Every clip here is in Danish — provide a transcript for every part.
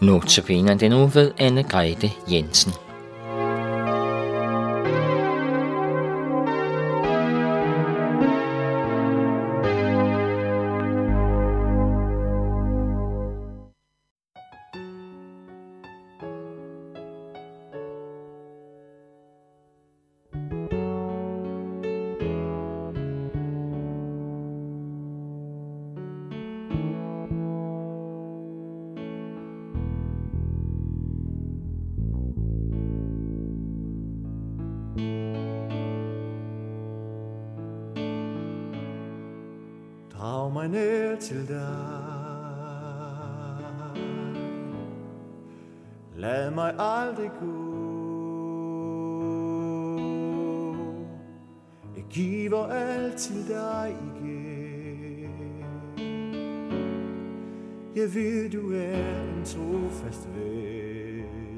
Notabene den uge ved Anne Grete Jensen. Mig ned til dig Lad mig aldrig gå Jeg giver alt til dig igen Jeg ved. Du er en trofast ven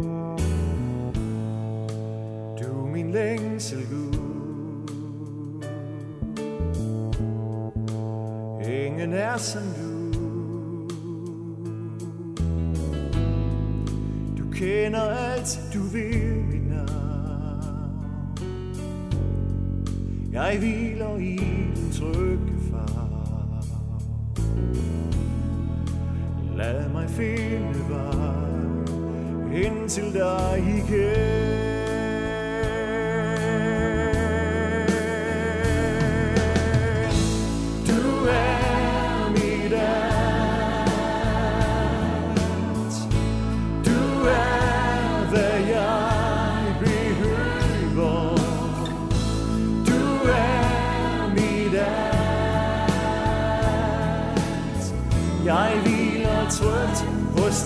Du er min længsel Gud. Ingen er som du. Du kender alt, du vil mit navn. Jeg hviler i den trygge far Lad mig finde vej ind til dig igen.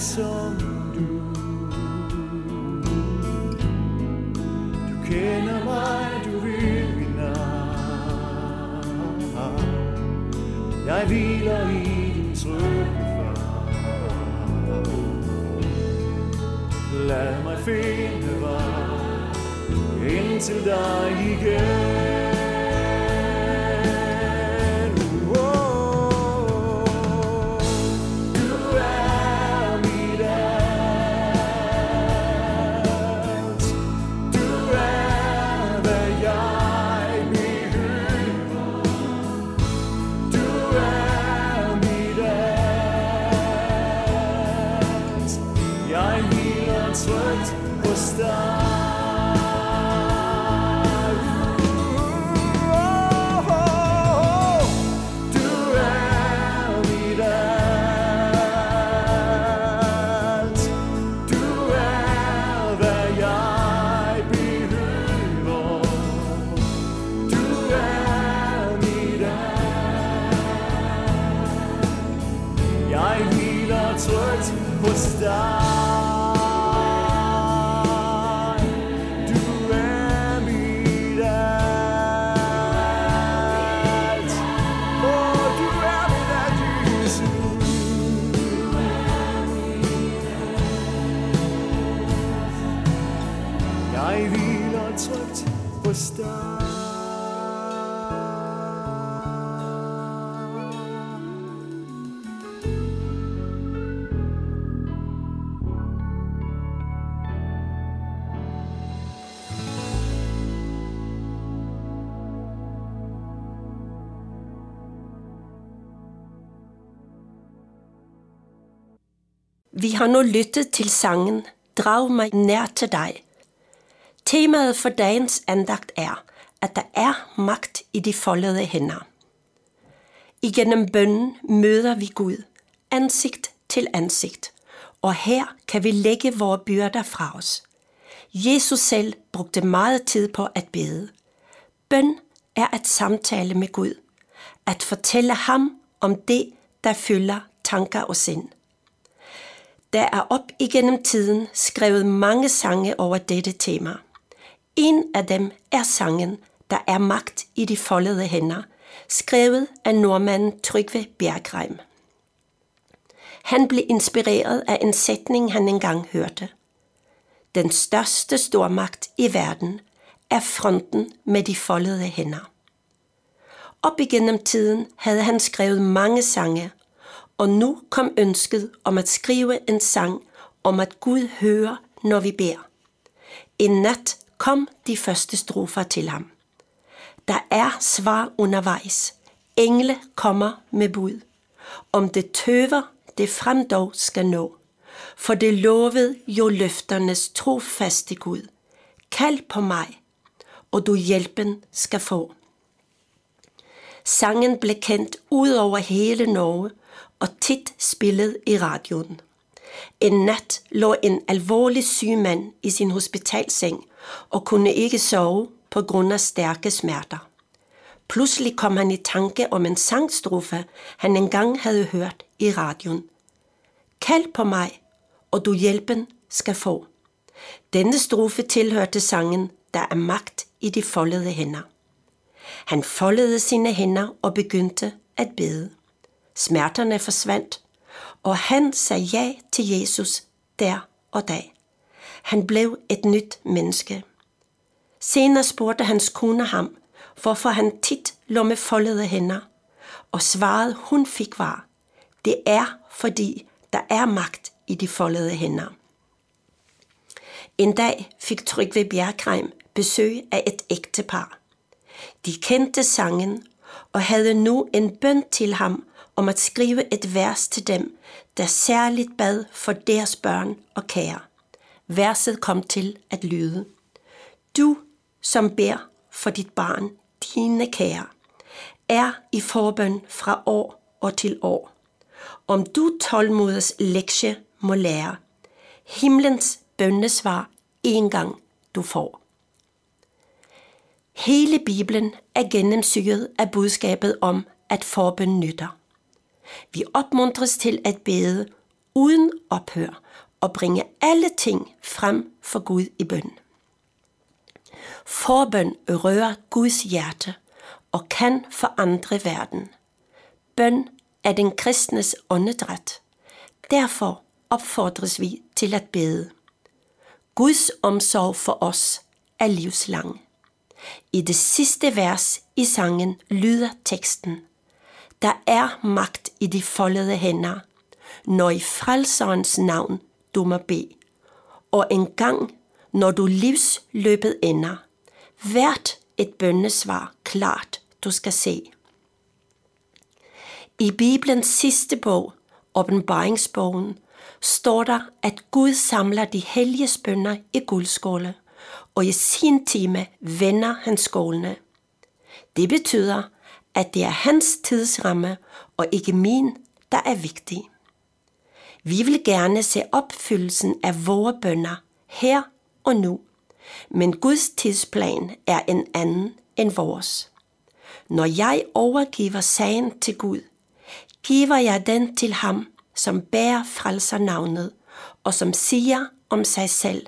som du. Du kender mig, du ved min navn. Jeg hviler i din trygge far Lad mig finde vej ind til dig igen. done. Jeg hviler trygt på start. Vi har nu lyttet til sangen Drag mig nær til dig. Temaet for dagens andagt er, at der er magt i de foldede hænder. Igennem bønnen møder vi Gud, ansigt til ansigt, og her kan vi lægge vores byrder fra os. Jesus selv brugte meget tid på at bede. Bøn er at samtale med Gud, at fortælle ham om det, der fylder tanker og sind. Der er op igennem tiden skrevet mange sange over dette tema. En af dem er sangen, der er magt i de foldede hænder, skrevet af nordmanden Trygve Bjergreim. Han blev inspireret af en sætning, han engang hørte. Den største stormagt i verden er fronten med de foldede hænder. Op igennem tiden havde han skrevet mange sange, og nu kom ønsket om at skrive en sang om at Gud hører, når vi beder. En nat kom de første strofer til ham. Der er svar undervejs. Engle kommer med bud. Om det tøver, det frem dog skal nå. For det lovede jo løfternes trofaste Gud. Kald på mig, og du hjælpen skal få. Sangen blev kendt ud over hele Norge og tit spillet i radioen. En nat lå en alvorlig syg mand i sin hospitalseng og kunne ikke sove på grund af stærke smerter. Pludselig kom han i tanke om en sangstrofe, han engang havde hørt i radioen. Kald på mig, og du hjælpen skal få. Denne strofe tilhørte sangen, der er magt i de foldede hænder. Han foldede sine hænder og begyndte at bede. Smerterne forsvandt, og han sagde ja til Jesus der og da. Han blev et nyt menneske. Senere spurgte hans kone ham, hvorfor han tit lå med foldede hænder, og svaret hun fik var, det er fordi der er magt i de foldede hænder. En dag fik Trygve Bjergreim besøg af et ægtepar. De kendte sangen og havde nu en bøn til ham om at skrive et vers til dem, der særligt bad for deres børn og kære. Verset kom til at lyde. Du, som beder for dit barn, dine kære, er i forbøn fra år og til år. Om du tålmodets lektie må lære, himlens bønnesvar en gang du får. Hele Bibelen er gennemsyret af budskabet om, at forbøn nytter. Vi opmuntres til at bede uden ophør og bringe alle ting frem for Gud i bøn. Forbøn rører Guds hjerte og kan forandre verden. Bøn er den kristnes åndedræt. Derfor opfordres vi til at bede. Guds omsorg for os er livslang. I det sidste vers i sangen lyder teksten Der er magt i de foldede hænder, når i frelserens navn du må bede. Og en gang, når du livsløbet ender, hvert et bønnesvar klart du skal se. I Bibelens sidste bog, åbenbaringsbogen, står der, at Gud samler de hellige bønder i guldskåle, og i sin time vender han skålene. Det betyder, at det er hans tidsramme og ikke min, der er vigtig. Vi vil gerne se opfyldelsen af vores bønder her og nu, men Guds tidsplan er en anden end vores. Når jeg overgiver sagen til Gud, giver jeg den til ham, som bærer frelser navnet, og som siger om sig selv,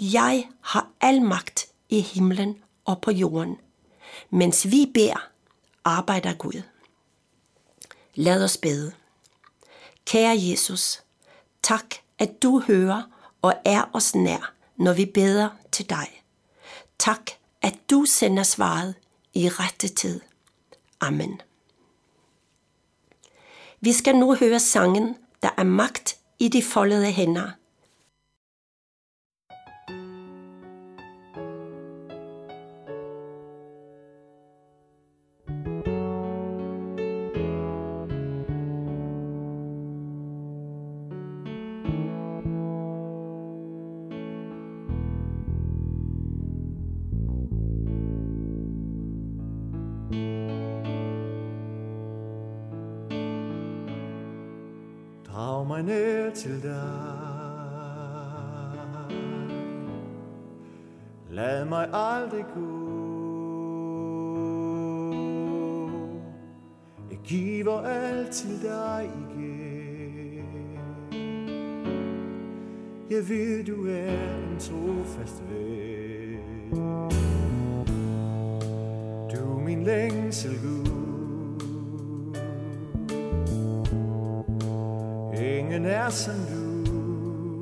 jeg har al magt i himlen og på jorden. Mens vi beder, arbejder Gud. Lad os bede. Kære Jesus, tak, at du hører og er os nær, når vi beder til dig. Tak, at du sender svaret i rette tid. Amen. Vi skal nu høre sangen, der er magt i de foldede hænder nær til dig. Lad mig aldrig gå. Jeg giver alt til dig igen. Jeg ved, du er en trofast ven. Du er min længsel, Gud. Ingen er som du.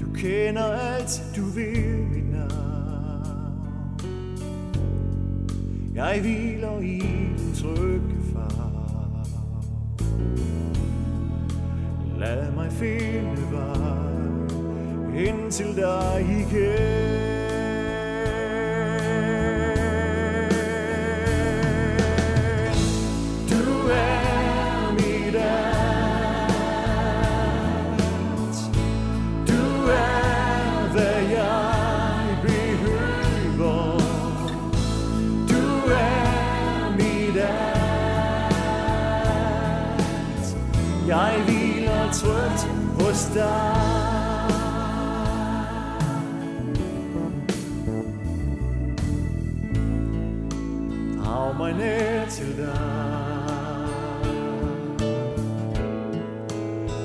Du kender alt, du ved mit navn. Jeg hviler i din trygge far. Lad mig finde vej ind til dig igen. Drag mig ned til dig.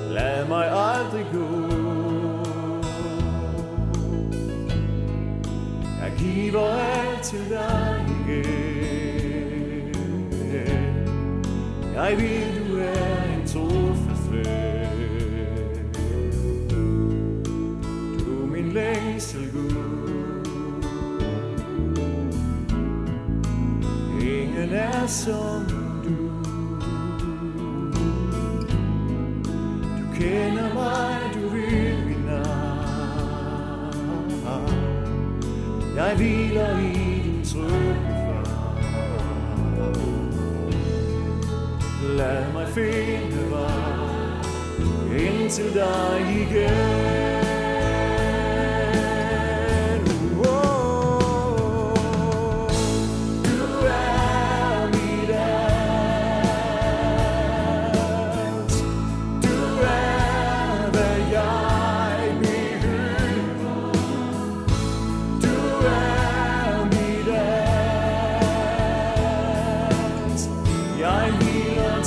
Lad mig aldrig gå. Jeg giver alt til dig igen. Jeg ved, du er en trofast ven. Du er min længsel, Gud. Er som du. Du kender mig, du ved min navn. Jeg hviler i din trygge far. Lad mig finde vej ind til dig igen.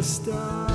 Jeg hviler trygt hos dig.